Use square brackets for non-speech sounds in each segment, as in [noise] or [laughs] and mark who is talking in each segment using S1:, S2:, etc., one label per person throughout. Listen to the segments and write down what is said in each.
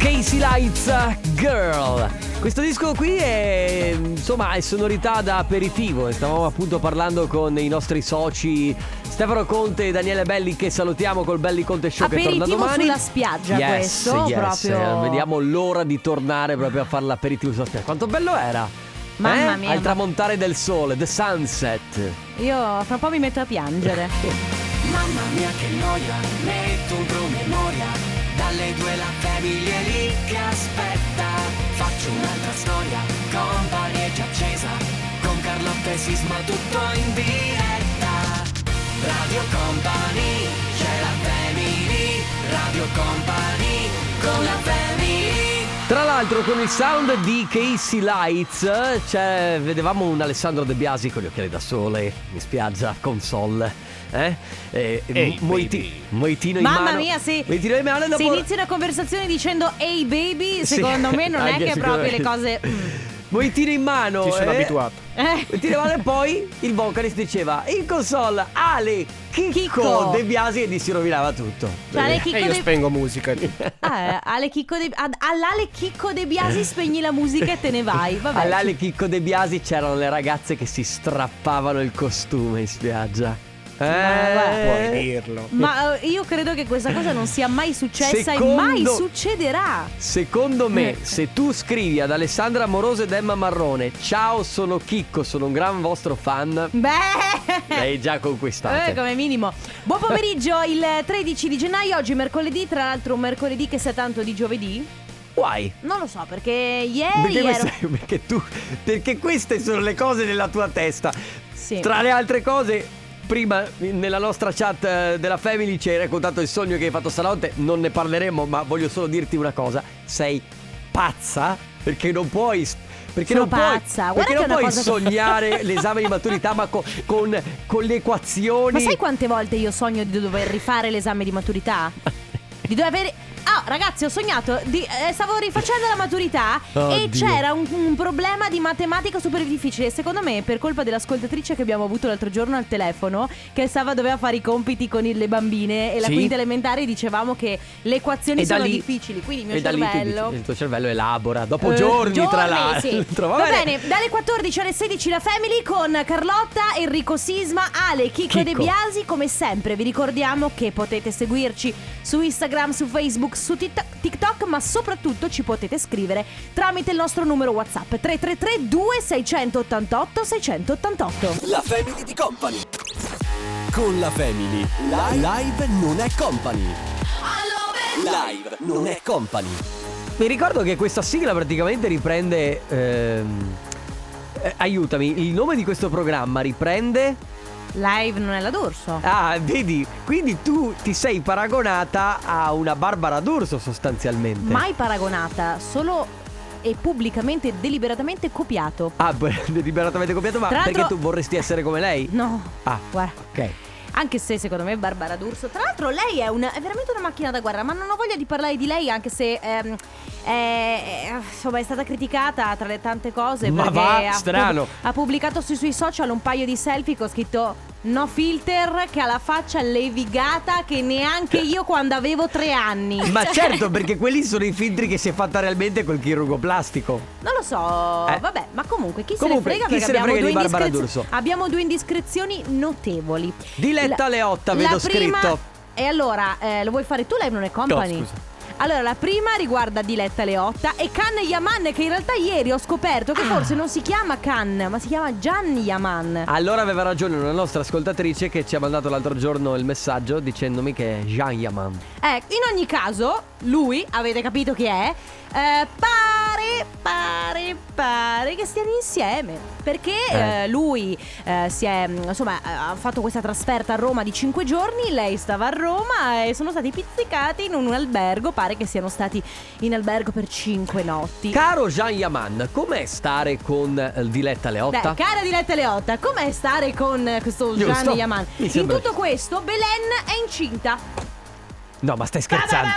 S1: Casey Lights Girl. Questo disco qui è insomma è sonorità da aperitivo. Stavamo appunto parlando con i nostri soci Stefano Conte e Daniele Belli che salutiamo col Belli Conte Show
S2: aperitivo
S1: che torna domani.
S2: sulla spiaggia
S1: yes,
S2: questo,
S1: yes.
S2: proprio.
S1: Vediamo l'ora di tornare proprio a fare l'aperitivo sulla spiaggia. Quanto bello era!
S2: Mamma
S1: eh?
S2: mia,
S1: Al tramontare del sole, the sunset.
S2: Io fra un po' mi metto a piangere.
S3: Mamma mia che noia, metto un promemoria Dalle due la famiglia è lì che aspetta. Faccio un'altra storia, company è già accesa. Con Carlotta e Sisma tutto in diretta. Radio Company, c'è la family. Radio Company, con la family
S1: Tra l'altro con il sound di Casey Lights cioè, vedevamo un Alessandro De Biasi con gli occhiali da sole in spiaggia, console. Eh? Eh,
S4: Ehi,
S1: moiti- moitino in
S2: Mamma
S1: mano.
S2: mia, sì.
S1: Moitino in mano dopo...
S2: Se inizi una conversazione dicendo hey baby,
S1: Sì,
S2: secondo me non è che proprio le cose. Mm.
S1: Moitino in mano.
S4: Ci sono
S1: eh?
S4: abituato.
S2: Eh.
S1: Moitino in mano e poi il vocalist diceva in console Ale Chicco,
S2: Chicco.
S1: De Biasi e gli si rovinava tutto.
S2: Cioè, Ale Chicco
S4: E io
S2: De-
S4: spengo musica.
S2: Ah, Ale Chicco De... ad- All'Ale Chicco De Biasi spegni la musica e te ne vai. Vabbè.
S1: All'Ale Chicco De Biasi c'erano le ragazze che si strappavano il costume in spiaggia.
S2: Guarda.
S4: Puoi dirlo.
S2: Ma eh, io credo che questa cosa non sia mai successa
S1: Secondo-
S2: e mai succederà.
S1: Secondo me,
S2: Eh.
S1: se tu scrivi ad Alessandra Amoroso ed Emma Marrone, ciao, sono Chicco, sono un gran vostro fan,
S2: Beh.
S1: l'hai già conquistata.
S2: Eh, come minimo. Buon pomeriggio, il 13 di gennaio, oggi mercoledì, tra l'altro un mercoledì che sa tanto di giovedì.
S1: Why?
S2: Non lo so, perché ieri
S1: Perché,
S2: ero...
S1: queste, perché tu perché queste sono le cose nella tua testa.
S2: Sì.
S1: Tra le altre cose, prima nella nostra chat eh, della Family ci hai raccontato il sogno che hai fatto stanotte, non ne parleremo, ma voglio solo dirti una cosa, sei pazza perché non puoi perché
S2: Sono
S1: non puoi,
S2: pazza. Guarda
S1: perché non puoi
S2: cosa che-
S1: sognare [laughs] l'esame di maturità ma co- con, con le equazioni.
S2: Ma sai quante volte io sogno di dover rifare l'esame di maturità? [laughs] Di dover avere... Ah, ragazzi, ho sognato, di- eh, stavo rifacendo la maturità e
S1: Oddio.
S2: c'era un, un problema di matematica super difficile. Secondo me, per colpa dell'ascoltatrice che abbiamo avuto l'altro giorno al telefono, che stava doveva fare i compiti con il- le bambine e la
S1: Sì.
S2: quinta elementare, dicevamo che le equazioni
S1: E
S2: sono
S1: lì-
S2: difficili. Quindi il mio
S1: e
S2: cervello.
S1: dici- il tuo cervello elabora dopo
S2: Eh,
S1: giorni, tra l'altro.
S2: sì. [laughs] Va bene, dalle 14 alle 16 la Family con Carlotta, Enrico Sisma, Ale, Chicco. De Biasi. Come sempre vi ricordiamo che potete seguirci su Instagram, su Facebook, su TikTok, ma soprattutto ci potete scrivere tramite il nostro numero WhatsApp 333 2688 688.
S5: La Family di Company. Con la Family. Live, non è company. Live non è company.
S1: Mi ricordo che questa sigla praticamente riprende. ehm, eh, aiutami, il nome di questo programma riprende.
S2: Live non è la d'orso.
S1: Ah, vedi, quindi tu ti sei paragonata a una Barbara D'Urso sostanzialmente.
S2: Mai paragonata, solo e pubblicamente deliberatamente copiato.
S1: Ah, [laughs] deliberatamente copiato, ma
S2: Tra
S1: perché
S2: l'altro-
S1: tu vorresti essere come lei?
S2: No.
S1: Ah,
S2: Guarda.
S1: ok.
S2: Anche se secondo me Barbara D'Urso. Tra l'altro, lei è, una- è veramente una macchina da guerra. Ma non ho voglia di parlare di lei, anche se ehm, è, insomma, è stata criticata tra le tante cose.
S1: Ma
S2: perché
S1: va,
S2: ha,
S1: strano.
S2: ha pubblicato sui suoi social un paio di selfie con scritto. No filter che ha la faccia levigata che neanche [laughs] io quando avevo tre anni.
S1: Ma
S2: Cioè,
S1: certo, [laughs] perché quelli sono i filtri che si è fatta realmente col chirurgo plastico.
S2: Non lo so,
S1: Eh.
S2: vabbè, ma comunque chi
S1: Comunque,
S2: se ne frega perché
S1: se
S2: abbiamo,
S1: frega
S2: due
S1: Barbara D'Urso?
S2: abbiamo due indiscrezioni notevoli.
S1: Diletta
S2: La-
S1: Leotta, vedo
S2: prima-
S1: scritto.
S2: E allora, eh, lo vuoi fare tu, Live Non è Company?
S1: No, scusa.
S2: Allora, la prima riguarda Diletta Leotta e Kan Yaman, che in realtà ieri ho scoperto
S1: Ah.
S2: che forse non si chiama Kan, ma si chiama Gian Yaman.
S1: Allora aveva ragione una nostra ascoltatrice che ci ha mandato l'altro giorno il messaggio dicendomi che è Jean Yaman.
S2: Eh, in ogni caso, lui, avete capito chi è? Eh, pare, pare, pare che stiano insieme. Perché
S1: Eh.
S2: eh, lui eh, si è, mm, insomma, eh, ha fatto questa trasferta a Roma di 5 giorni, lei stava a Roma e sono stati pizzicati in un albergo. Pare che siano stati in albergo per 5 notti.
S1: Caro Jean Yaman, com'è stare con eh, Diletta Leotta?
S2: Beh, cara Diletta Leotta, com'è stare con eh, questo
S1: Giusto.
S2: Gian Yaman? In tutto questo, Belen è incinta.
S1: No, ma stai scherzando.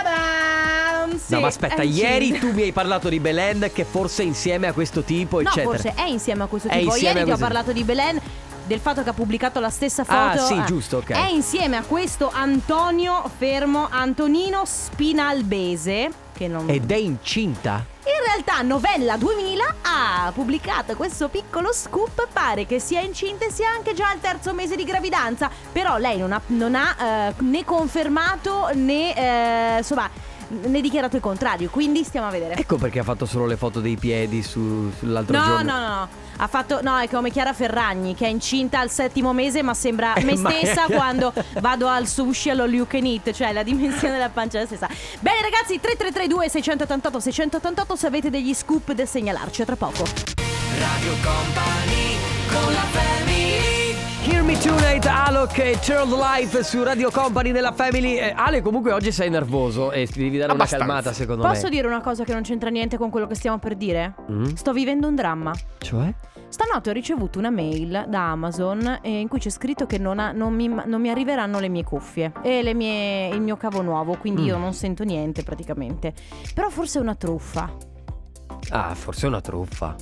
S2: Sì,
S1: no, ma aspetta, ieri
S2: incinta.
S1: tu mi hai parlato di Belen che forse è insieme a questo tipo,
S2: No,
S1: eccetera.
S2: forse è insieme a questo
S1: È
S2: tipo. Ieri ti ho parlato di Belen. Del fatto che ha pubblicato la stessa foto.
S1: Ah, sì, giusto, ok.
S2: È insieme a questo Antonio Fermo Antonino Spinalbese. Che non...
S1: Ed è incinta?
S2: In realtà Novella 2000 ha pubblicato questo piccolo scoop, pare che sia incinta e sia anche già al terzo mese di gravidanza, però lei non ha, non ha eh, né confermato né eh, insomma né dichiarato il contrario, quindi stiamo a vedere.
S1: Ecco perché ha fatto solo le foto dei piedi su- sull'altro
S2: No,
S1: giorno.
S2: no, no, no. Ha fatto. No, è come Chiara Ferragni, che è incinta al settimo mese, ma sembra
S1: Eh,
S2: me
S1: ma-
S2: stessa [laughs] quando vado al sushi allo you can eat, cioè la dimensione della pancia è la stessa. Bene, ragazzi, 3332 688 688 se avete degli scoop da segnalarci a tra poco.
S3: Radio Company con la family
S1: Hear Me Tonight, Alok e Turn Life su Radio Company nella Family. Eh, Ale, comunque oggi sei nervoso e ti devi dare
S5: Abbastanza.
S1: una calmata, secondo
S2: Posso
S1: me.
S2: dire una cosa che non c'entra niente con quello che stiamo per dire?
S1: Mm?
S2: Sto vivendo un dramma.
S1: Cioè?
S2: Stanotte ho ricevuto una mail da Amazon eh, in cui c'è scritto che non, ha- non mi, non mi arriveranno le mie cuffie e le mie- il mio cavo nuovo, quindi
S1: Mm.
S2: io non sento niente praticamente. Però forse è una truffa.
S1: Ah, forse è una truffa.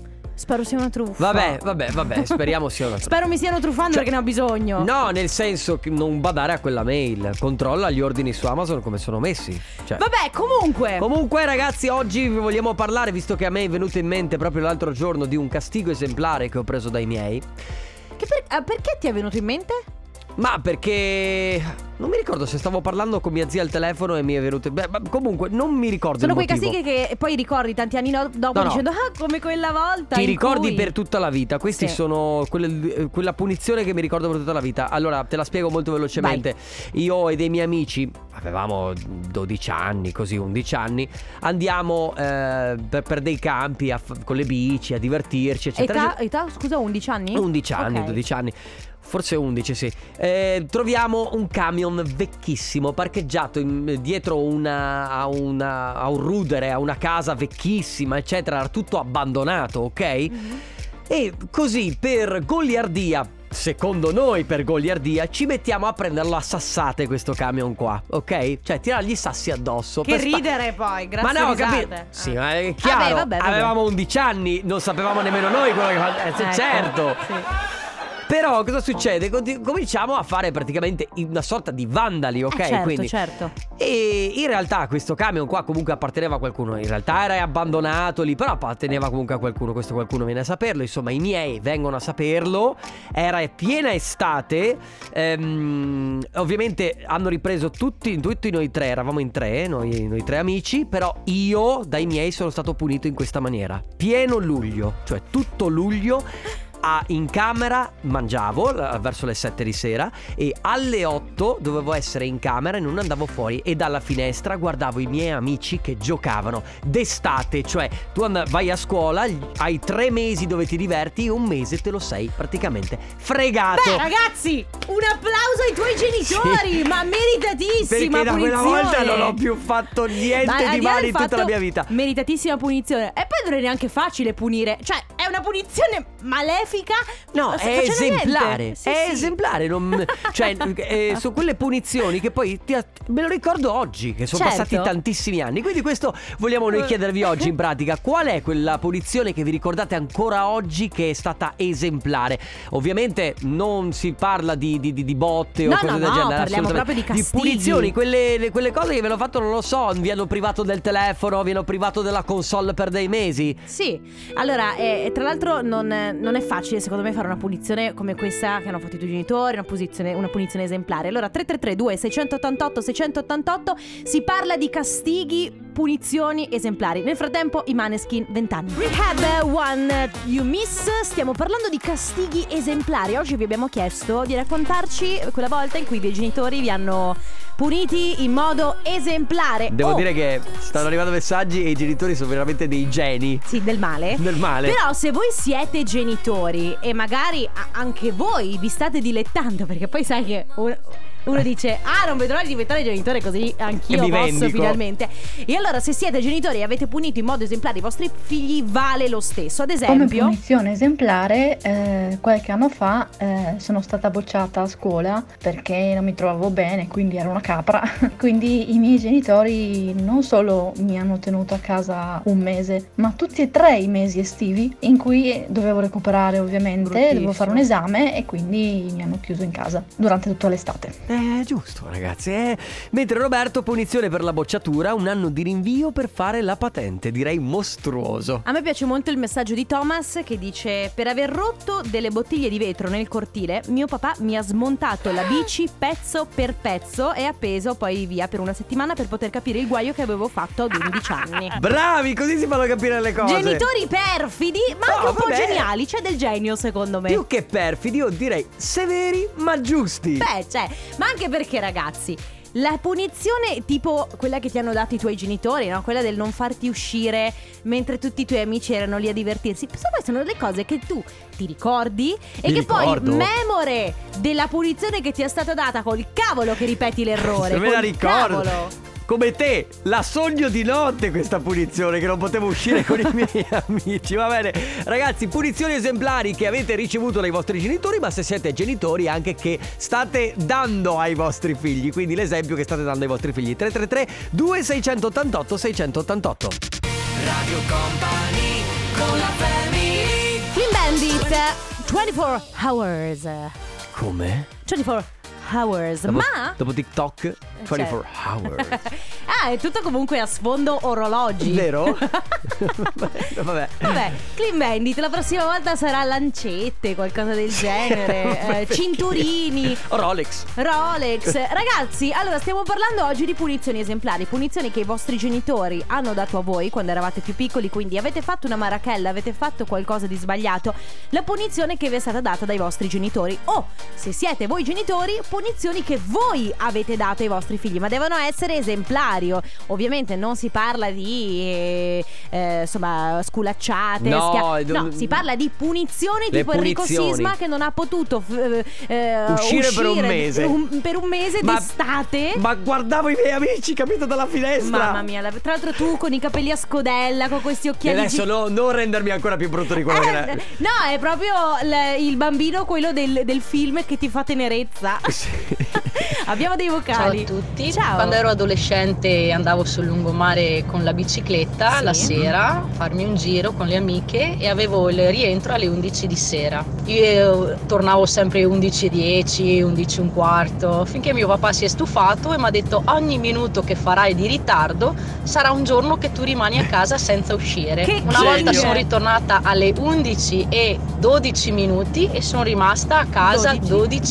S2: Spero sia una truffa.
S1: Vabbè, vabbè, vabbè, [laughs] speriamo sia una truffa.
S2: Spero mi stiano truffando
S1: Cioè-
S2: perché ne ho bisogno.
S1: No, nel senso che non badare a quella mail. Controlla gli ordini su Amazon come sono messi. Cioè.
S2: Vabbè, comunque.
S1: Comunque ragazzi oggi vi vogliamo parlare visto che a me è venuto in mente proprio l'altro giorno di un castigo esemplare che ho preso dai miei
S2: Che per- ah, perché ti è venuto in mente?
S1: Ma perché non mi ricordo se stavo parlando con mia zia al telefono e mi è venuto beh, ma comunque non mi ricordo
S2: Sono quei castighi che poi ricordi tanti anni no- dopo
S1: No, no.
S2: dicendo ah come quella volta.
S1: Ti
S2: in
S1: ricordi
S2: cui-"
S1: per tutta la vita. Questi
S2: Sì.
S1: sono quelle- eh, quella punizione che mi ricordo per tutta la vita. Allora, te la spiego molto velocemente. Io e dei miei amici, avevamo 12 anni, così 11 anni, andiamo eh, per, per dei campi a f- con le bici a divertirci, eccetera.
S2: Età, età, scusa, 11 anni?
S1: 11 anni,
S2: Ok.
S1: 12 anni. Forse 11, sì. Eh, troviamo un camion vecchissimo parcheggiato in- dietro una, a, una- a un rudere, a una casa vecchissima, eccetera. Era tutto abbandonato, ok?
S2: Mhm.
S1: E così per goliardia. Secondo noi per goliardia ci mettiamo a prenderlo a sassate questo camion qua, ok? Cioè tirargli i sassi addosso
S2: Che
S1: per sta-
S2: ridere poi, grazie
S1: ma no, capito? Sì,
S2: Ah.
S1: ma è chiaro.
S2: Vabbè, vabbè, vabbè.
S1: Avevamo 11 anni, non sapevamo nemmeno noi quello che fa- eh,
S2: Ecco,
S1: certo.
S2: sì.
S1: Però cosa succede? Cominciamo a fare praticamente una sorta di vandali, ok?
S2: Eh, certo,
S1: Quindi
S2: certo.
S1: e in realtà questo camion qua comunque apparteneva a qualcuno. In realtà era abbandonato lì, però apparteneva comunque a qualcuno. Questo qualcuno viene a saperlo. Insomma, i miei vengono a saperlo. Era piena estate. Ehm, ovviamente hanno ripreso tutti, tutti noi tre. Eravamo in tre, noi, noi tre amici. Però io dai miei sono stato punito in questa maniera. Pieno luglio, cioè tutto luglio. A- in camera mangiavo l- verso le 7 di sera e alle 8 dovevo essere in camera e non andavo fuori e dalla finestra guardavo i miei amici che giocavano d'estate, cioè tu and- vai a scuola, hai tre mesi dove ti diverti e un mese te lo sei praticamente fregato.
S2: Beh, ragazzi, un applauso ai tuoi genitori,
S1: Sì.
S2: ma meritatissima
S1: Perché da quella volta non ho più fatto niente
S2: Ma
S1: di
S2: là
S1: male in tutta la mia vita.
S2: Meritatissima punizione. E poi non è neanche facile punire. Cioè, è una punizione malefica.
S1: No,
S2: non sta
S1: è esemplare.
S2: Sì,
S1: è
S2: sì.
S1: esemplare. non- [laughs] cioè, eh, sono quelle punizioni che poi ti- me lo ricordo oggi, che sono
S2: Certo.
S1: passati tantissimi anni. Quindi, questo vogliamo noi chiedervi oggi in pratica: qual è quella punizione che vi ricordate ancora oggi che è stata esemplare? Ovviamente non si parla di, di- di- di botte o
S2: No,
S1: cose
S2: no,
S1: del
S2: no,
S1: genere.
S2: parliamo proprio di castighi.
S1: punizioni, quelle, le- quelle cose che ve l'ho fatto, non lo so. Vi hanno privato del telefono, vi hanno privato della console per dei mesi.
S2: Sì, allora, eh, tra l'altro non, non è facile secondo me fare una punizione come questa che hanno fatto i tuoi genitori, una, una punizione esemplare. Allora, 333 688 688 si parla di castighi, punizioni esemplari. Nel frattempo, i Maneskin 20 anni. Rehab One You Miss, stiamo parlando di castighi esemplari. Oggi vi abbiamo chiesto di raccontarci quella volta in cui i tuoi genitori vi hanno puniti in modo esemplare.
S1: Devo
S2: Oh,
S1: dire che stanno arrivando messaggi e i genitori sono veramente dei geni.
S2: Sì, del male.
S1: Del male.
S2: Però se voi siete genitori e magari anche voi vi state dilettando, perché poi sai che uno dice ah non vedo l'ora di diventare genitore così anch'io posso
S1: vendico."
S2: finalmente. E allora se siete genitori e avete punito in modo esemplare i vostri figli vale lo stesso. Ad
S4: Come
S2: esempio...
S4: punizione esemplare, eh, qualche anno fa eh, sono stata bocciata a scuola perché non mi trovavo bene, quindi ero una capra. [laughs] quindi i miei genitori non solo mi hanno tenuto a casa un mese, ma tutti e tre i mesi estivi in cui dovevo recuperare ovviamente, dovevo fare un esame e quindi mi hanno chiuso in casa durante tutta l'estate.
S1: È giusto, ragazzi. eh. Mentre Roberto, punizione per la bocciatura, un anno di rinvio per fare la patente. Direi mostruoso.
S2: A me piace molto il messaggio di Thomas che dice: Per aver rotto delle bottiglie di vetro nel cortile, mio papà mi ha smontato la bici pezzo per pezzo e appeso poi via per una settimana per poter capire il guaio che avevo fatto ad 11 anni.
S1: Bravi, così si fanno capire le cose.
S2: Genitori perfidi, ma anche
S1: No,
S2: un po'
S1: vabbè.
S2: geniali. C'è del genio, secondo me.
S1: Più che perfidi, io direi severi ma giusti.
S2: Beh, cioè, ma anche perché, ragazzi. La punizione tipo quella che ti hanno dato i tuoi genitori, no? Quella del non farti uscire mentre tutti i tuoi amici erano lì a divertirsi. Poi sono le cose che tu ti ricordi e
S1: Mi
S2: che
S1: ricordo.
S2: poi, memore della punizione che ti è stata data col cavolo che ripeti l'errore.
S1: Se [laughs] me la ricordo.
S2: cavolo.
S1: Come te, la sogno di notte questa punizione che non potevo uscire con i miei [laughs] amici. Va bene, ragazzi, punizioni esemplari che avete ricevuto dai vostri genitori, ma se siete genitori anche che state dando ai vostri figli. Quindi l'esempio che state dando ai vostri figli. 333 2688 688.
S3: Radio Company con la family
S2: Clean Bandit 24 hours.
S1: Come?
S2: 24 hours.
S1: Dopo,
S2: ma
S1: dopo TikTok, 24 hours. [laughs]
S2: Ah, è tutto comunque a sfondo orologi.
S1: Vero? [laughs] Vabbè.
S2: Vabbè, Clean Bandit la prossima volta sarà lancette, qualcosa del genere, [laughs] eh, cinturini.
S1: Rolex.
S2: Rolex Ragazzi, allora stiamo parlando oggi di punizioni esemplari Punizioni che i vostri genitori hanno dato a voi quando eravate più piccoli Quindi avete fatto una marachella, avete fatto qualcosa di sbagliato La punizione che vi è stata data dai vostri genitori O, se siete voi genitori, punizioni che voi avete dato ai vostri figli Ma devono essere esemplari Ovviamente non si parla di, eh, eh, insomma, sculacciate
S1: No,
S2: schia- no, si parla di punizioni tipo Enrico
S1: punizioni.
S2: Sisma che non ha potuto f- eh,
S1: Uscire per un
S2: uscire
S1: mese.
S2: un- per un mese
S1: Ma-
S2: d'estate.
S1: Ma guardavo i miei amici, capito, dalla finestra.
S2: Mamma mia, la- tra l'altro tu con i capelli a scodella, con questi
S1: E
S2: occhiali
S1: adesso
S2: gi-
S1: no, non rendermi ancora più brutto di quello che
S2: Eh,
S1: era.
S2: no, è proprio l- il bambino quello del, del film che ti fa tenerezza.
S1: Sì. [laughs]
S2: Abbiamo dei
S6: Ciao
S2: vocali.
S6: a tutti.
S2: Ciao.
S6: Quando ero adolescente andavo sul lungomare con la bicicletta
S2: Sì.
S6: la sera a farmi un giro con le amiche e avevo il rientro alle 11 di sera. Io tornavo sempre 11.10, 11 e un quarto, finché mio papà si è stufato e mi ha detto ogni minuto che farai di ritardo sarà un giorno che tu rimani a casa senza uscire.
S2: Che
S6: Una
S1: genio.
S6: volta sono ritornata alle 11 e 12 minuti e sono rimasta a casa
S2: 12?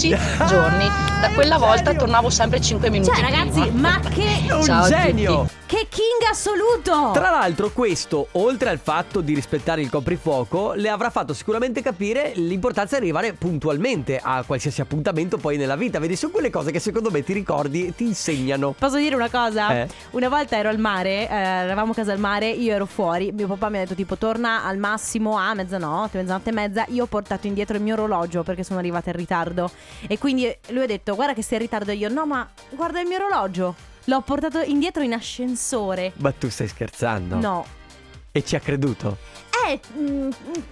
S6: 12 giorni. [laughs] Da quella volta tornavo sempre 5 minuti
S2: Cioè, ragazzi,
S6: prima.
S2: ma che,
S1: È un
S6: Ciao
S1: genio.
S2: Che king assoluto!
S1: Tra l'altro questo, oltre al fatto di rispettare il coprifuoco, le avrà fatto sicuramente capire l'importanza di arrivare puntualmente a qualsiasi appuntamento poi nella vita. Vedi, sono quelle cose che secondo me ti ricordi e ti insegnano.
S2: Posso dire una cosa?
S1: Eh.
S2: Una volta ero al mare, eh, eravamo a casa al mare, io ero fuori, mio papà mi ha detto tipo torna al massimo a mezzanotte, mezzanotte e mezza, io ho portato indietro il mio orologio perché sono arrivata in ritardo e quindi lui ha detto guarda che sei in ritardo io no ma guarda il mio orologio, l'ho portato indietro in ascensore.
S1: Ma tu stai scherzando?
S2: No.
S1: E ci ha creduto?
S2: Eh, mm,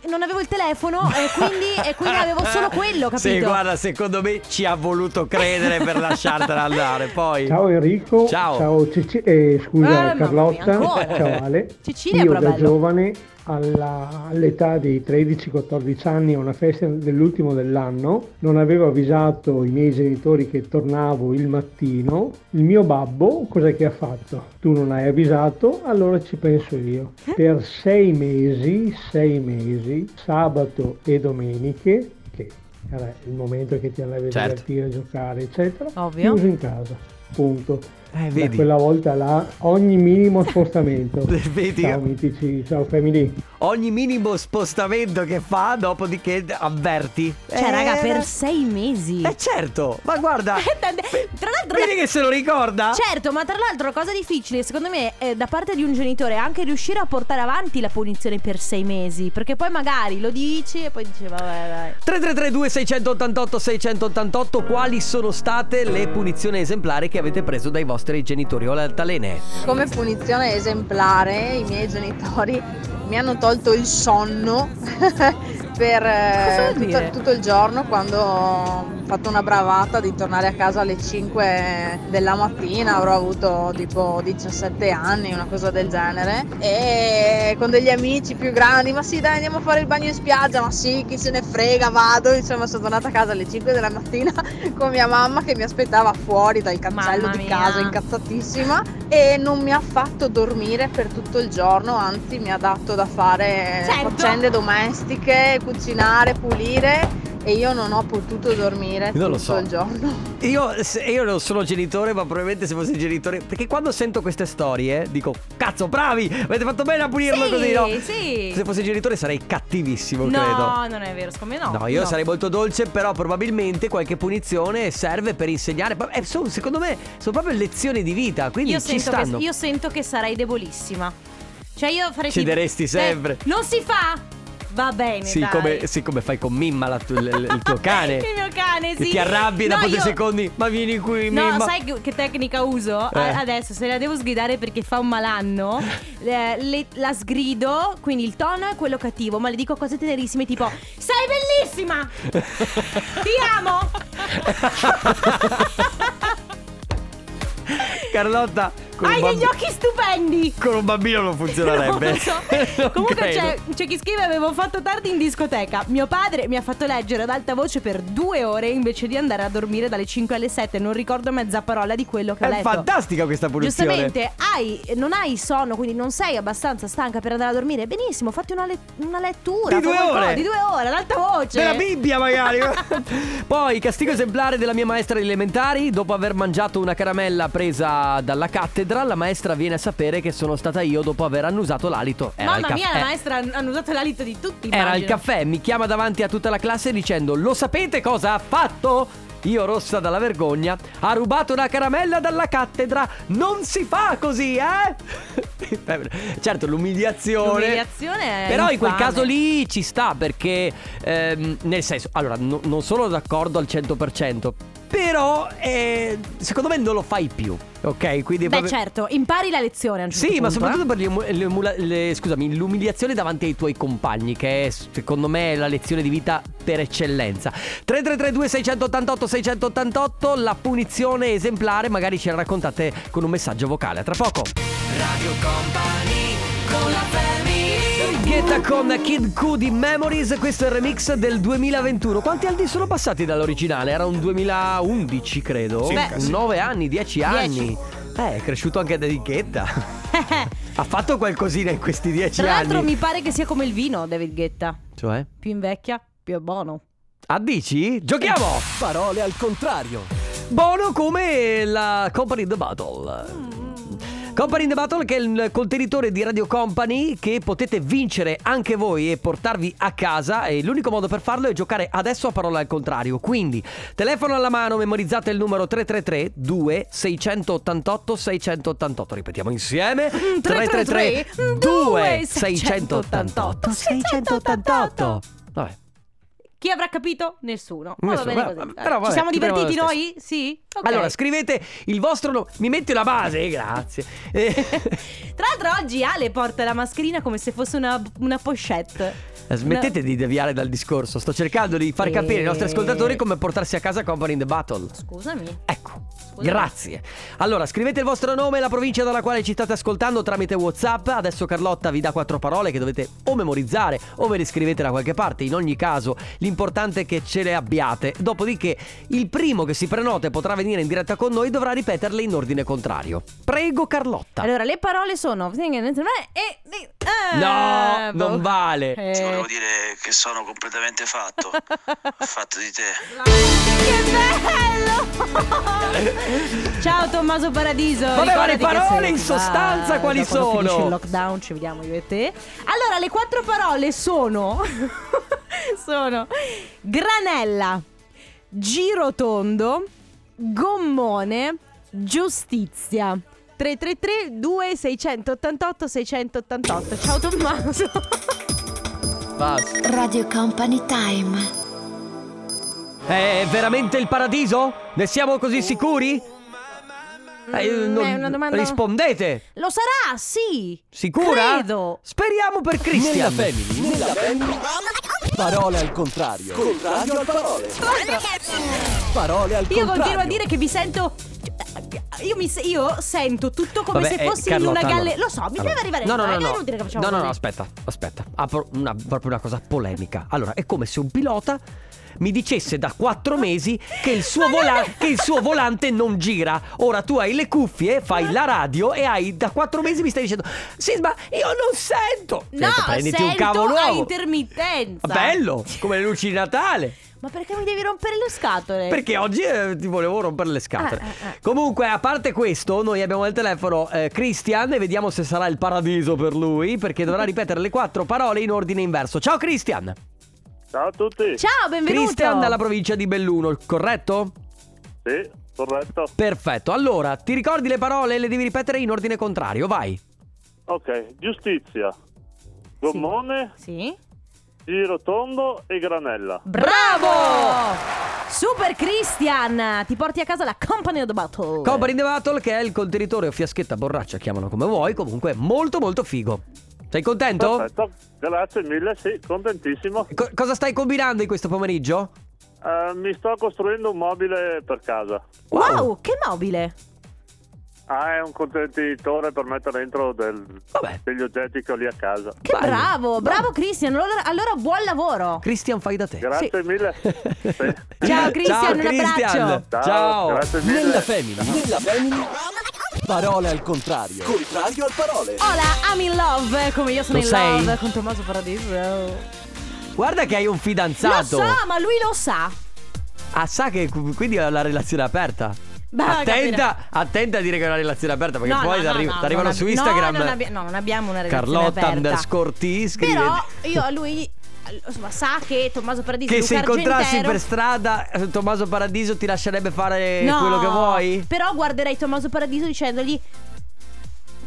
S2: non avevo il telefono e quindi, e quindi avevo solo [laughs] quello, capito?
S1: Sì, guarda, secondo me ci ha voluto credere per lasciartela andare. Poi.
S7: Ciao Enrico,
S1: Ciao.
S7: Cici- eh, scusa
S2: Eh, mamma
S7: Carlotta,
S2: mia,
S7: ciao Ale.
S2: Cecilia
S7: Io da
S2: Brabello.
S7: giovane alla- all'età di 13-14 anni a una festa dell'ultimo dell'anno non avevo avvisato i miei genitori che tornavo il mattino. Il mio babbo cos'è che ha fatto? Tu non hai avvisato, allora ci penso io.
S2: Eh?
S7: Per sei mesi, sei mesi, sabato e domeniche, che era il momento che ti andavi a
S1: Certo.
S7: divertire, giocare, eccetera,
S2: Ovvio.
S7: chiuso in casa. Punto.
S1: Eh,
S7: Da
S1: vedi.
S7: quella volta là, ogni minimo spostamento. [laughs]
S1: Vedi?
S7: Ciao mitici, ciao family.
S1: Ogni minimo spostamento che fa, dopodiché avverti.
S2: Cioè,
S1: Eh,
S2: raga, per sei mesi.
S1: Eh certo, ma guarda. [laughs]
S2: Tra l'altro
S1: Vedi che se lo ricorda?
S2: Certo, ma tra l'altro la cosa difficile secondo me è da parte di un genitore anche riuscire a portare avanti la punizione per sei mesi. Perché poi magari lo dici e poi dici vabbè dai.
S1: 3332 688 688 Quali sono state le punizioni esemplari che avete preso dai vostri genitori? O l'altalene?
S8: Come punizione esemplare i miei genitori mi hanno tolto il sonno per eh, tutto, tutto il giorno quando ho fatto una bravata di tornare a casa alle 5 della mattina, avrò avuto tipo 17 anni, una cosa del genere, e con degli amici più grandi, ma sì dai andiamo a fare il bagno in spiaggia, ma sì chi se ne frega, vado, insomma sono tornata a casa alle 5 della mattina [laughs] con mia mamma che mi aspettava fuori dal cancello
S2: Mamma
S8: di
S2: mia.
S8: casa incazzatissima e non mi ha fatto dormire per tutto il giorno, anzi mi ha dato da fare
S2: Certo.
S8: faccende domestiche, cucinare, pulire e io non ho potuto dormire
S1: Non lo
S8: tutto
S1: so.
S8: il giorno.
S1: Io, io non sono genitore, ma probabilmente se fossi genitore. Perché quando sento queste storie, dico: Cazzo, bravi! Avete fatto bene a punirlo
S2: Sì,
S1: così, no?
S2: sì.
S1: Se fossi genitore sarei cattivissimo,
S2: No,
S1: credo.
S2: non è vero, secondo me no.
S1: No, io
S2: No.
S1: sarei molto dolce, però probabilmente qualche punizione serve per insegnare. Eh, sono- secondo me sono proprio lezioni di vita, quindi
S2: Io
S1: ci
S2: sento, che,
S1: stanno.
S2: io sento che sarei debolissima. Cioè io farei tipo-
S1: Cederesti sempre.
S2: Eh, non si fa? Va bene,
S1: Sì
S2: dai.
S1: come, sì, come fai con Mimma, la il, il tuo cane. [laughs]
S2: Il mio cane,
S1: Che
S2: sì.
S1: ti arrabbi
S2: No,
S1: dopo due
S2: io-
S1: secondi. Ma vieni qui,
S2: No,
S1: Mimma.
S2: sai che, che tecnica uso?
S1: Eh.
S2: Adesso se la devo sgridare perché fa un malanno, [laughs] eh, le- la sgrido, quindi il tono è quello cattivo, ma le dico cose tenerissime tipo Sei bellissima! [laughs] Ti amo!
S1: Carlotta,
S2: Hai
S1: un
S2: degli
S1: bambi-
S2: occhi stupendi!
S1: Con un bambino non funzionerebbe.
S2: Non lo so. [laughs]
S1: Non
S2: Comunque c'è, c'è chi scrive avevo fatto tardi in discoteca. Mio padre mi ha fatto leggere ad alta voce per due ore invece di andare a dormire dalle 5 alle 7. Non ricordo mezza parola di quello che ho
S1: È
S2: letto.
S1: fantastica questa punizione.
S2: Giustamente, hai, non hai sonno, quindi non sei abbastanza stanca per andare a dormire. Benissimo, fatti una, le- una lettura.
S1: Di due
S2: qualcosa,
S1: ore.
S2: Di due ore, ad alta voce.
S1: Della Bibbia magari [laughs] Poi castigo esemplare della mia maestra di elementari Dopo aver mangiato una caramella presa dalla cattedra La maestra viene a sapere che sono stata io Dopo aver annusato l'alito Era il
S2: Mamma mia,
S1: caffè.
S2: la maestra han- hanno usato l'alito di tutti.
S1: Era il
S2: immagino.
S1: caffè Mi chiama davanti a tutta la classe dicendo Lo sapete cosa ha fatto? Io rossa dalla vergogna Ha rubato una caramella dalla cattedra Non si fa così eh [laughs] Certo l'umiliazione
S2: L'umiliazione è
S1: Però in quel
S2: infame.
S1: caso lì ci sta perché ehm, nel senso, allora no- non sono d'accordo al 100%, però eh, secondo me non lo fai più, ok? Quindi
S2: Beh,
S1: proprio-
S2: certo, impari la lezione a un certo
S1: Sì, ma
S2: punto,
S1: soprattutto
S2: eh.
S1: per l'emula- le- scusami, l'umiliazione davanti ai tuoi compagni, che è secondo me la lezione di vita per eccellenza. 3332 688 688, la punizione esemplare, magari ce la raccontate con un messaggio vocale. A tra poco.
S3: Radio Company con la family
S1: Ghetta con Kid Cudi Memories, questo è il remix del 2021. Quanti anni sono passati dall'originale? Era un 2011, credo.
S2: Beh,
S1: Un 9 anni, 10 anni. Eh, è cresciuto anche David Guetta. [laughs] ha fatto qualcosina in questi 10
S2: Tra
S1: anni.
S2: l'altro mi pare che sia come il vino, David Guetta.
S1: Cioè?
S2: Più invecchia, più è buono.
S1: Ah, dici? Giochiamo!
S5: Parole al contrario.
S1: Buono come la Company the Battle. Company in the Battle che è il contenitore di Radio Company che potete vincere anche voi e portarvi a casa e l'unico modo per farlo è giocare adesso a parola al contrario. Quindi telefono alla mano, memorizzate il numero 333 2688 688. Ripetiamo insieme.
S2: 333
S1: 2
S2: 688
S1: 688 688. Vabbè.
S2: Chi avrà capito? Nessuno. Ma va
S1: Nessuno,
S2: bene
S1: ma-
S2: così.
S1: però
S2: Ci
S1: vabbè,
S2: siamo
S1: ci proviamo
S2: divertiti noi? Sì? Ok.
S1: Allora, scrivete il vostro nome. Mi metti la base? Grazie. Eh, [laughs]
S2: Tra l'altro oggi Ale porta la mascherina come se fosse una, una pochette.
S1: Smettete di deviare dal discorso. Sto cercando di far
S2: Eh.
S1: capire ai nostri ascoltatori come portarsi a casa Company in the Battle.
S2: Scusami.
S1: Ecco, grazie. Allora, scrivete il vostro nome e la provincia dalla quale ci state ascoltando tramite WhatsApp. Adesso Carlotta vi dà quattro parole che dovete o memorizzare o ve le scrivete da qualche parte. In ogni caso, l'importante è che ce le abbiate. Dopodiché, il primo che si prenota e potrà venire in diretta con noi dovrà ripeterle in ordine contrario. Prego, Carlotta.
S2: Allora, le parole sono. E.
S1: No, non
S2: boh.
S1: vale.
S2: Eh,
S9: Ti volevo dire che sono completamente fatto. [laughs] fatto di te.
S2: Che bello! [laughs] Ciao Tommaso Paradiso.
S1: Vabbè, ma le parole in sostanza
S2: Vai,
S1: quali
S2: da quando
S1: sono?
S2: finisce il lockdown ci vediamo io e te. Allora, le quattro parole sono [laughs] [laughs] sono granella, girotondo, gommone, giustizia. 333 2688 688. Ciao Tommaso.
S1: Basta.
S10: Radio Company Time.
S1: È veramente il paradiso? Ne siamo così sicuri? Eh,
S2: Mm,
S1: non-
S2: è una domanda-
S1: Rispondete.
S2: Lo sarà, sì.
S1: Sicura?
S2: Credo.
S1: Speriamo per
S5: Nella
S1: Christian.
S5: family. Nella family. Parole al contrario. Contrario al parole. Parole al
S2: Io
S5: contrario.
S2: continuo a dire che mi sento. Io, mi io sento tutto come
S1: Vabbè,
S2: se
S1: eh,
S2: fossi
S1: Carlotta,
S2: in una galle.
S1: allora.
S2: Lo so, mi
S1: Allora.
S2: deve arrivare.
S1: No, no, no, no.
S2: inutile che facciamo
S1: No, no, no, aspetta, aspetta. Apro una, proprio una cosa polemica. Allora, è come se un pilota mi dicesse da quattro mesi che il, suo vola- che il suo volante non gira. Ora tu hai le cuffie, fai la radio e hai da quattro mesi mi stai dicendo Sisma, io non sento. Ho
S2: No,
S1: detto, prenditi
S2: sento
S1: un cavo
S2: a
S1: nuovo.
S2: intermittenza.
S1: Bello, come le luci di Natale.
S2: Ma perché mi devi rompere le scatole?
S1: Perché oggi eh, ti volevo rompere le scatole.
S2: Eh, eh, eh.
S1: Comunque, a parte questo, noi abbiamo al telefono eh, Christian e vediamo se sarà il paradiso per lui, perché dovrà [laughs] ripetere le quattro parole in ordine inverso. Ciao Christian!
S11: Ciao a tutti.
S2: Ciao, benvenuto.
S1: Christian dalla provincia di Belluno, corretto?
S11: Sì, corretto.
S1: Perfetto. Allora, ti ricordi le parole? Le devi ripetere in ordine contrario, vai.
S11: Ok, giustizia. Gommone,
S2: Sì.
S11: giro tondo e granella.
S2: Bravo! Super Christian, ti porti a casa la Company of the Battle.
S1: Company in the Battle, che è il contenitore o fiaschetta borraccia, chiamano come vuoi, comunque molto molto figo. Sei contento?
S11: Perfetto, grazie mille, sì, contentissimo.
S1: Co- cosa stai combinando in questo pomeriggio?
S11: Eh, mi sto costruendo un mobile per casa.
S2: wow, che mobile.
S11: Ah, è un contenitore per mettere dentro del- degli oggetti che ho lì a casa.
S2: Che bravo, bravo Christian. Allora, allora buon lavoro.
S1: Christian, fai da te.
S11: Grazie mille. [laughs] Sì.
S2: Ciao Christian, un abbraccio.
S11: Ciao,
S1: Ciao.
S11: grazie mille.
S5: Nella family. Nella family. Parole al contrario. Contrario al parole.
S2: Hola, I'm in love, come io sono
S1: Lo
S2: in
S1: sei?
S2: love con Tommaso Paradiso.
S1: Guarda che hai un
S2: Lo
S1: fidanzato.
S2: sa, ma lui lo sa.
S1: Ah, sa che quindi ha la relazione aperta.
S2: Bah,
S1: attenta, attenta a dire che è una relazione aperta perché
S2: No,
S1: poi
S2: no,
S1: ti arri-
S2: no,
S1: arrivano su Instagram.
S2: No, non, abbi- no, non abbiamo una relazione
S1: Carlotta
S2: aperta.
S1: underscore T scrive
S2: Però io a lui insomma, sa che Tommaso Paradiso
S1: che
S2: Luca
S1: se incontrassi
S2: Argentero-
S1: per strada eh, Tommaso Paradiso ti lascerebbe fare
S2: No,
S1: quello che vuoi?
S2: Però guarderei Tommaso Paradiso dicendogli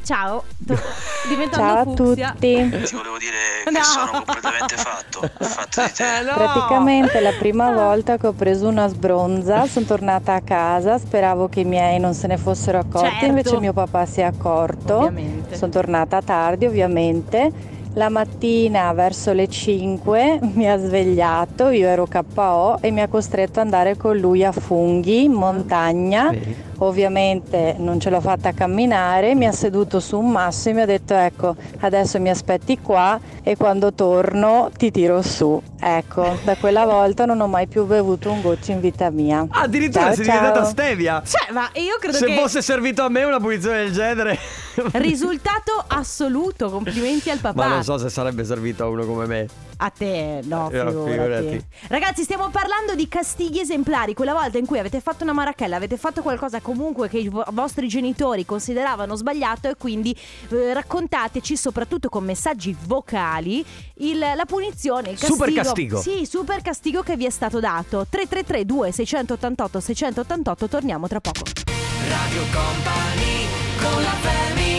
S2: Ciao, [laughs] diventando
S12: Ciao a
S2: fucsia.
S12: tutti.
S9: Ti volevo dire che
S2: No.
S9: sono completamente fatto. [laughs] Fatto di te.
S12: Praticamente la prima volta che ho preso una sbronza sono tornata a casa, speravo che i miei non se ne fossero accorti,
S2: Certo.
S12: invece mio papà si è accorto.
S2: Ovviamente.
S12: Sono tornata tardi ovviamente. La mattina verso le 5 mi ha svegliato, io ero KO e mi ha costretto ad andare con lui a funghi in montagna. Ovviamente non ce l'ho fatta camminare, mi ha seduto su un masso e mi ha detto ecco adesso mi aspetti qua e quando torno ti tiro su. Ecco, da quella volta non ho mai più bevuto un goccio in vita mia.
S1: Addirittura
S12: Ciao,
S1: sei
S12: ciao.
S1: diventata stevia.
S2: Cioè, ma io credo
S1: Se
S2: che
S1: fosse servito a me una punizione del genere. [laughs]
S2: risultato assoluto. Complimenti al papà.
S1: Ma non so se sarebbe servito a uno come me.
S2: A te, no,
S1: Eh,
S2: figurati.
S1: figurati.
S2: Ragazzi, stiamo parlando di castighi esemplari. Quella volta in cui avete fatto una marachella, avete fatto qualcosa comunque che i vo- vostri genitori consideravano sbagliato e quindi eh, raccontateci, soprattutto con messaggi vocali, il- la punizione, il castigo.
S1: Super castigo.
S2: Sì, super castigo che vi è stato dato. 333 2688 688, torniamo tra poco.
S3: Radio Company con la family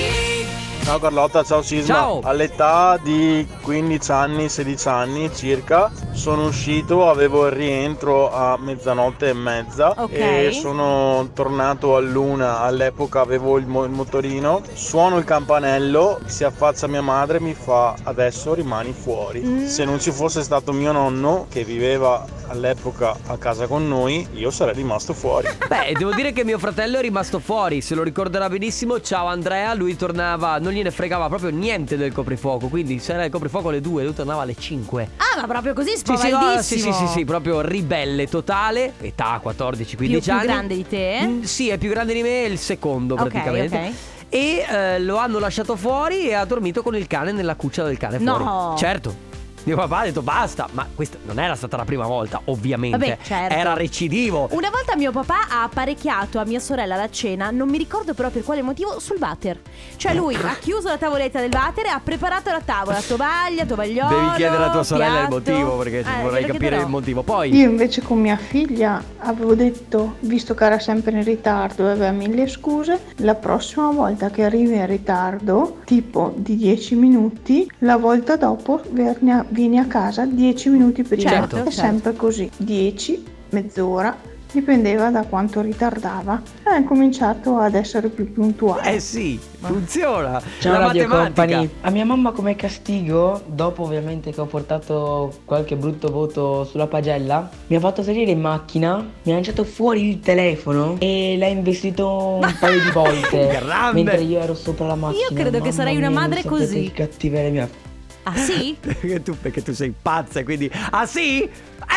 S13: Ciao Carlotta, ciao Sisma.
S1: Ciao.
S13: All'età di 15 anni, 16 anni circa, sono uscito, avevo il rientro a mezzanotte e mezza
S2: Ok.
S13: e sono tornato a luna. All'epoca avevo il, mo- il motorino, suono il campanello, si affaccia mia madre e mi fa adesso rimani fuori.
S2: Mm.
S13: Se non ci fosse stato mio nonno che viveva all'epoca a casa con noi, io sarei rimasto fuori.
S1: Beh, devo dire che mio fratello è rimasto fuori, se lo ricorderà benissimo. Ciao Andrea, lui tornava, non gliene fregava proprio niente del coprifuoco, quindi se era il coprifuoco alle 2, lui tornava alle 5.
S2: Ah, ma proprio così
S1: Sì, sì, no, sì, sì, sì, sì, proprio ribelle totale, età 14-15
S2: Più, più
S1: anni.
S2: grande di te?
S1: Mm, sì, è più grande di me, è il secondo praticamente.
S2: ok.
S1: E eh, lo hanno lasciato fuori e ha dormito con il cane nella cuccia del cane
S2: No.
S1: fuori. Certo. Mio papà ha detto basta, ma questa non era stata la prima volta, ovviamente.
S2: Vabbè, certo.
S1: Era recidivo.
S2: Una volta mio papà ha apparecchiato a mia sorella la cena, non mi ricordo però per quale motivo, sul water. Cioè lui ha chiuso la tavoletta del water e ha preparato la tavola, tovaglia, tovagliolo.
S1: Devi chiedere a tua sorella il
S2: piatto.
S1: motivo perché
S2: Eh,
S1: vorrei capire il motivo. Poi
S4: Io invece con mia figlia avevo detto, visto che era sempre in ritardo e aveva mille scuse, la prossima volta che arrivi in ritardo, tipo di 10 minuti, la volta dopo vieni a, vieni a casa 10 minuti prima.
S2: Certo,
S4: è
S2: certo.
S4: sempre così, 10, mezz'ora,
S14: dipendeva da quanto ritardava. E ho cominciato ad essere più puntuale.
S1: Eh sì, funziona.
S15: Ciao
S1: La
S15: Radio
S1: matematica.
S15: Company. A mia mamma come castigo, dopo ovviamente che ho portato qualche brutto voto sulla pagella, mi ha fatto salire in macchina, mi ha lanciato fuori il telefono e l'ha investito un [laughs] paio di volte.
S1: Grande.
S15: Mentre io ero sopra la macchina.
S2: Io credo che
S15: Mamma
S2: sarei una
S15: mia,
S2: madre così.
S15: Che cattiveria
S2: Ah sì? [laughs]
S1: Perché tu, perché tu sei pazza quindi... Ah sì?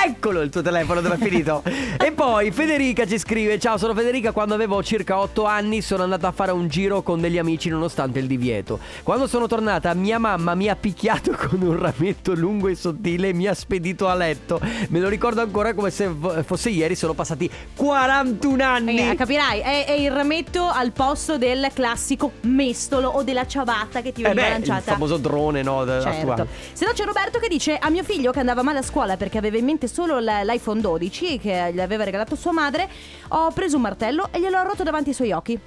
S1: Eccolo il tuo telefono dove è finito. [laughs] e poi Federica ci scrive: Ciao, sono Federica. Quando avevo circa 8 anni sono andata a fare un giro con degli amici nonostante il divieto. Quando sono tornata, mia mamma mi ha picchiato [laughs] con un rametto lungo e sottile e mi ha spedito a letto. Me lo ricordo ancora come se fosse ieri. Sono passati 41 anni.
S2: Eh, capirai, è, è il rametto al posto del classico mestolo o della ciabatta che ti
S1: Eh
S2: veniva
S1: beh, il
S2: lanciata.
S1: famoso drone, no?
S2: Certo.
S1: attuale.
S2: Se no c'è Roberto che dice a mio figlio che andava male a scuola perché aveva in mente solo l- l'iPhone 12 che gli aveva regalato sua madre, ho preso un martello e glielo ho rotto davanti ai suoi occhi.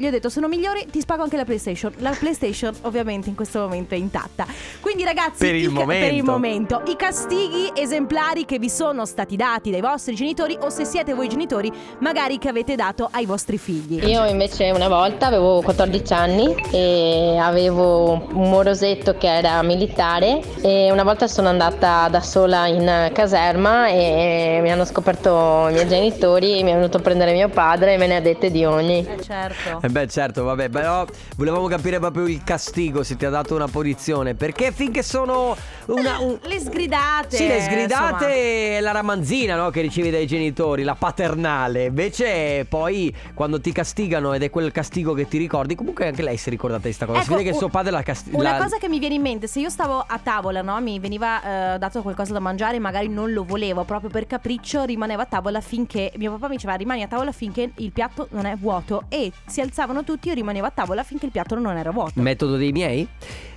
S2: Gli ho detto sono migliori, ti spago anche la PlayStation. La PlayStation ovviamente in questo momento è intatta. Quindi ragazzi,
S1: Per il
S2: ca-
S1: momento.
S2: per il momento, i castighi esemplari che vi sono stati dati dai vostri genitori o se siete voi genitori, magari che avete dato ai vostri figli.
S16: Io invece una volta avevo 14 anni e avevo un morosetto che era militare e una volta sono andata da sola in caserma e mi hanno scoperto i miei genitori, mi è venuto a prendere mio padre e me ne ha dette di ogni.
S2: Eh certo.
S1: Eh beh certo, vabbè, però volevamo capire proprio il castigo se ti ha dato una punizione. Perché finché sono una... un-
S2: Le sgridate.
S1: Sì, le sgridate e la ramanzina no, che ricevi dai genitori, la paternale. Invece poi quando ti castigano ed è quel castigo che ti ricordi, comunque anche lei si è ricordata di sta cosa. si
S2: Ecco,
S1: vede che suo padre la castiga.
S2: Una cosa che mi viene in mente, se io stavo a tavola, no? Mi veniva eh, dato qualcosa da mangiare magari non lo volevo, proprio per capriccio rimanevo a tavola finché mio papà mi diceva rimani a tavola finché il piatto non è vuoto e si alzavano tutti, io rimanevo a tavola finché il piatto non era vuoto.
S1: Metodo dei miei?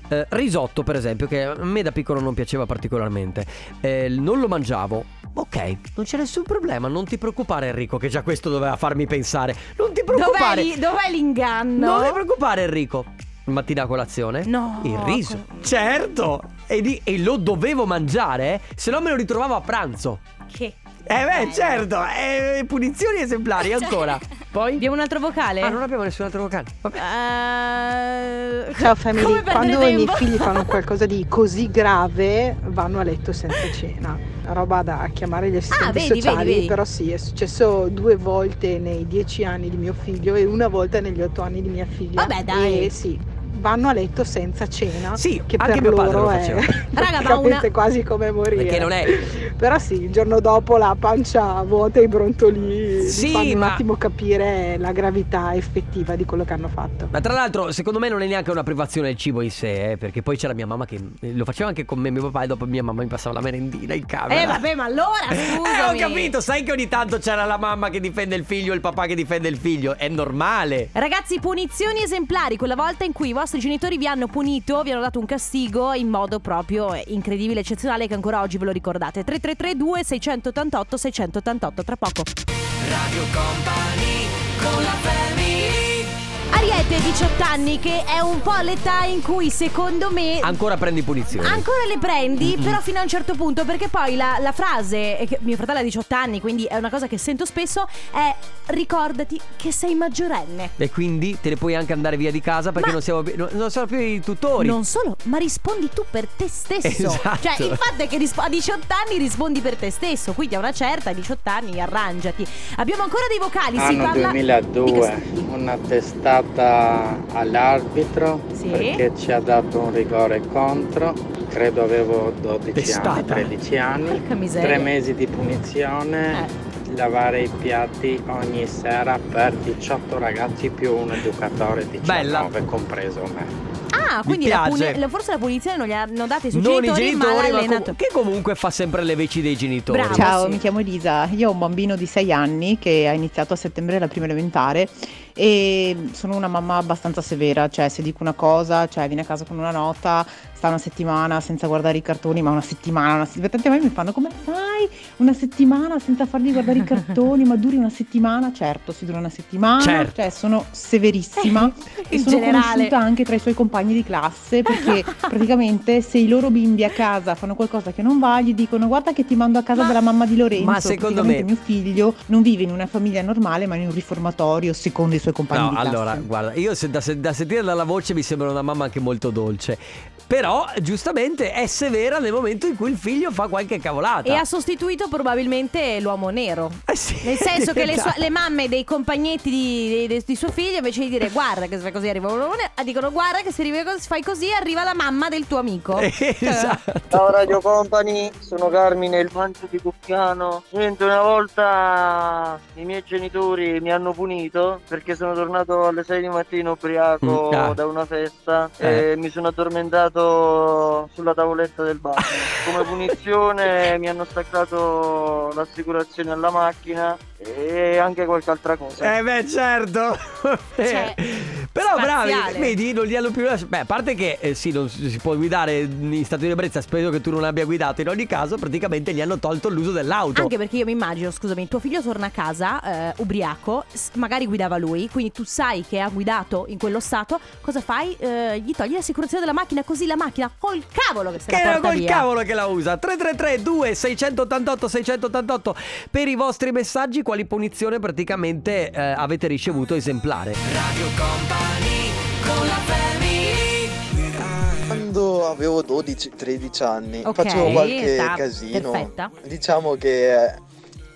S1: Eh, risotto, per esempio, che a me da piccolo non piaceva particolarmente. Eh, non lo mangiavo. Ok, non c'è nessun problema, non ti preoccupare Enrico, che già questo doveva farmi pensare. Non ti
S2: Dov'è,
S1: preoccupare.
S2: li- dov'è l'inganno?
S1: Non ti preoccupare Enrico. Mattina a colazione?
S2: No.
S1: Il riso. Certo. E, di- e lo dovevo mangiare, eh, se no me lo ritrovavo a pranzo.
S2: Che?
S1: Eh beh, certo. Eh, punizioni esemplari [laughs] ancora. Poi?
S2: Abbiamo un altro vocale?
S1: Ah, non abbiamo nessun altro vocale. Vabbè.
S2: Eh,
S14: Ciao family, quando i miei figli fanno [laughs] qualcosa di così grave vanno a letto senza cena. Roba da chiamare gli assistenti
S2: Ah, vedi,
S14: sociali,
S2: vedi, vedi.
S14: però sì, è successo due volte nei dieci anni di mio figlio e una volta negli otto anni di mia figlia.
S2: Vabbè, dai.
S14: E sì, vanno a letto senza cena.
S1: Sì,
S14: che
S1: anche
S14: per
S1: mio padre
S14: loro
S1: lo
S14: è
S1: faceva.
S2: Raga, ma [laughs]
S14: capite
S2: una-
S14: quasi come morire.
S1: Perché non è.
S14: Però sì, il giorno dopo la pancia vuota e i brontolini
S1: Sì,
S14: mi fanno un
S1: ma-
S14: attimo capire la gravità effettiva di quello che hanno fatto.
S1: Ma tra l'altro, secondo me non è neanche una privazione il cibo in sé, eh, perché poi c'era mia mamma che lo faceva anche con me e mio papà e dopo mia mamma mi passava la merendina in camera.
S2: Eh vabbè, ma allora scusami. [laughs]
S1: Eh, ho capito, sai che ogni tanto c'era la mamma che difende il figlio e il papà che difende il figlio, è normale.
S2: Ragazzi, punizioni esemplari, quella volta in cui i vostri genitori vi hanno punito, vi hanno dato un castigo in modo proprio eh, incredibile, eccezionale, che ancora oggi ve lo ricordate. 3332 688 688 tra poco.
S3: Radio Company con la family
S2: Ariete, 18 anni, che è un po' l'età in cui secondo me
S1: Ancora prendi punizioni.
S2: Ancora le prendi, però fino a un certo punto, perché poi la, la frase, e che mio fratello ha 18 anni, quindi è una cosa che sento spesso, è ricordati che sei maggiorenne.
S1: E quindi te ne puoi anche andare via di casa perché
S2: Ma-
S1: non, siamo, più- non, non siamo più i tutori.
S2: Non solo, ma rispondi tu per te stesso.
S1: Esatto.
S2: Cioè, il fatto è che rispo- a 18 anni rispondi per te stesso, quindi a una certa, a 18 anni, arrangiati. Abbiamo ancora dei vocali, si
S17: Anno
S2: parla
S17: 2002, una testata all'arbitro
S2: Sì.
S17: perché ci ha dato un rigore contro, credo avevo 12
S1: Testata.
S17: anni, 13 anni,
S2: Porca miseria. Eh.
S17: tre mesi di punizione, lavare i piatti ogni sera per 18 ragazzi più un educatore 19, compreso me.
S2: Ah, quindi la
S1: piace.
S2: puni- la- forse la punizione non gli hanno date i suoi
S1: non
S2: genitori,
S1: i genitori,
S2: ma
S1: ma
S2: l'allenatore.
S1: com- che comunque fa sempre le veci dei genitori.
S18: Ciao, mi chiamo Elisa, io ho un bambino di 6 anni che ha iniziato a settembre la prima elementare e sono una mamma abbastanza severa, cioè se dico una cosa, cioè viene a casa con una nota, sta una settimana senza guardare i cartoni, ma una settimana, una settimana. Tante volte mi fanno come fai una settimana senza fargli guardare i cartoni, ma duri una settimana? Certo, si dura una settimana,
S1: Certo.
S18: cioè sono severissima [laughs] e sono
S2: generale.
S18: conosciuta anche tra i suoi compagni di classe perché [laughs] praticamente se i loro bimbi a casa fanno qualcosa che non va, gli dicono guarda che ti mando a casa della mamma di Lorenzo.
S1: ma secondo me-
S18: mio figlio non vive in una famiglia normale, ma in un riformatorio secondo i suoi compagni
S1: No,
S18: di classe.
S1: allora, guarda, io se- da, se- da sentire dalla voce mi sembra una mamma anche molto dolce. Però, giustamente, è severa nel momento in cui il figlio fa qualche cavolata.
S2: E ha sostituito probabilmente l'uomo nero. Nel senso che le, sue- le mamme dei compagnetti di, di- di suo figlio, invece di dire guarda che se fai così arriva l'uomo nero, dicono guarda che se fai così arriva la mamma del tuo amico. [laughs]
S1: esatto.
S19: Ciao Radio Company, sono Carmine, il mancio di Cuffiano. Niente, una volta i miei genitori mi hanno punito perché sono tornato alle 6 di mattina ubriaco
S1: Mm, ah.
S19: da una festa
S1: Eh.
S19: e mi sono addormentato sulla tavoletta del bagno. Come punizione [laughs] mi hanno staccato l'assicurazione alla macchina e anche qualche altra cosa.
S1: Eh beh certo
S2: Cioè, [laughs]
S1: Però bravi
S2: spaziale.
S1: Vedi non li hanno più lasciati Beh a parte che eh, sì non si può guidare in stato di ebbrezza Spero che tu non abbia guidato In ogni caso praticamente gli hanno tolto l'uso dell'auto
S2: Anche perché io mi immagino, scusami, tuo figlio torna a casa eh, ubriaco, magari guidava lui, quindi tu sai che ha guidato in quello stato, cosa fai? Eh, gli togli l'assicurazione della macchina, così la macchina col cavolo che se
S1: Che
S2: la
S1: era
S2: porta
S1: col
S2: via.
S1: cavolo che la usa 333 2688 688 Per i vostri messaggi Quali punizione praticamente eh, avete ricevuto esemplare
S3: Radio Company con la
S20: Quando avevo 12-13 anni
S2: Ok,
S20: facevo qualche
S2: età
S20: casino.
S2: perfetta.
S20: Diciamo che eh,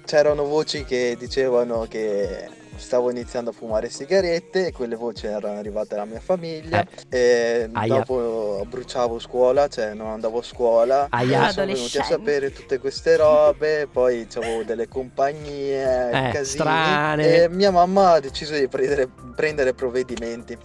S20: c'erano voci che dicevano che stavo iniziando a fumare sigarette e quelle voci erano arrivate alla mia famiglia e
S1: Aia.
S20: dopo bruciavo scuola, cioè non andavo a scuola.
S1: Aia.
S20: E sono venuti a sapere tutte queste robe, poi avevo delle compagnie,
S1: Eh,
S20: casini
S1: strane.
S20: e mia mamma ha deciso di prendere, prendere provvedimenti.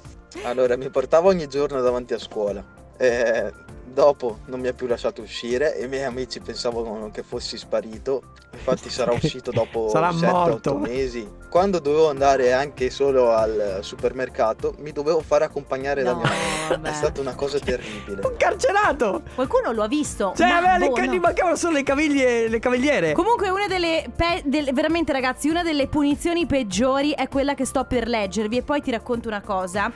S20: Allora mi portava ogni giorno davanti a scuola. E dopo non mi ha più lasciato uscire e i miei amici pensavano che fossi sparito. Infatti sarà [laughs] uscito dopo
S1: Sarà
S20: 7-8
S1: morto.
S20: mesi. Quando dovevo andare anche solo al supermercato mi dovevo fare accompagnare da
S2: No,
S20: mia mamma.
S2: vabbè.
S20: È stata una cosa terribile.
S1: Carcerato
S2: Qualcuno lo ha visto.
S1: Cioè
S2: ma
S1: aveva le,
S2: boh,
S1: ca-
S2: no.
S1: gli mancavano solo le caviglie Le cavigliere
S2: Comunque una delle, pe- delle- veramente ragazzi, una delle punizioni peggiori è quella che sto per leggervi e poi ti racconto una cosa.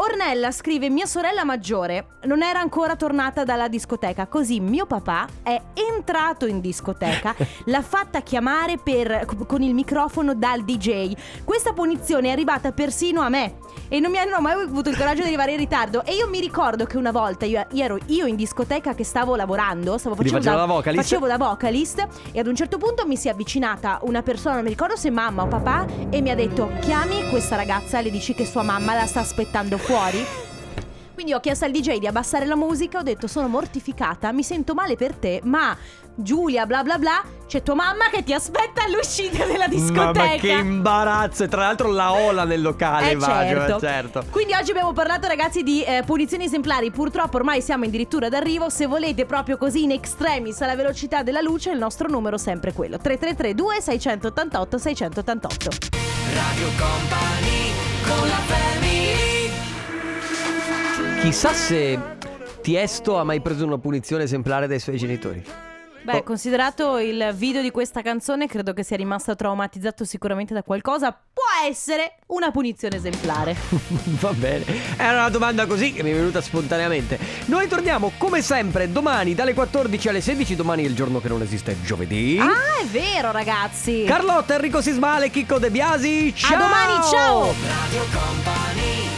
S2: Ornella scrive mia sorella maggiore non era ancora tornata dalla discoteca così mio papà è entrato in discoteca [laughs] l'ha fatta chiamare per- con il microfono dal DJ questa punizione è arrivata persino a me e non mi hanno mai avuto il coraggio di arrivare in ritardo e io mi ricordo che una volta io, io ero io in discoteca che stavo lavorando stavo facendo
S1: faceva la vocalist?
S2: facevo da vocalist e ad un certo punto mi si è avvicinata una persona, non mi ricordo se mamma o papà, e mi ha detto chiami questa ragazza e le dici che sua mamma la sta aspettando fuori. Quindi ho chiesto al DJ di abbassare la musica, ho detto sono mortificata, mi sento male per te, ma Giulia bla bla bla, c'è tua mamma che ti aspetta all'uscita della discoteca.
S1: Ma, ma che imbarazzo E tra l'altro la ola nel locale
S2: Eh,
S1: immagino,
S2: certo.
S1: eh, certo.
S2: Quindi oggi abbiamo parlato ragazzi di eh, punizioni esemplari, purtroppo ormai siamo addirittura d'arrivo, se volete proprio così in extremis alla velocità della luce il nostro numero è sempre quello, 333 2688 688.
S3: Radio Company con la family
S1: Chissà se Tiesto ha mai preso una punizione esemplare dai suoi genitori
S2: Beh, considerato il video di questa canzone, credo che sia rimasto traumatizzato sicuramente da qualcosa. Può essere una punizione esemplare. [laughs]
S1: Va bene, era una domanda così che mi è venuta spontaneamente. Noi torniamo come sempre domani dalle 14 alle 16. Domani è il giorno che non esiste, giovedì.
S2: Ah, è vero, ragazzi.
S1: Carlotta, Enrico Sismale, Chicco De Biasi. Ciao!
S2: A domani, ciao!
S3: Radio Company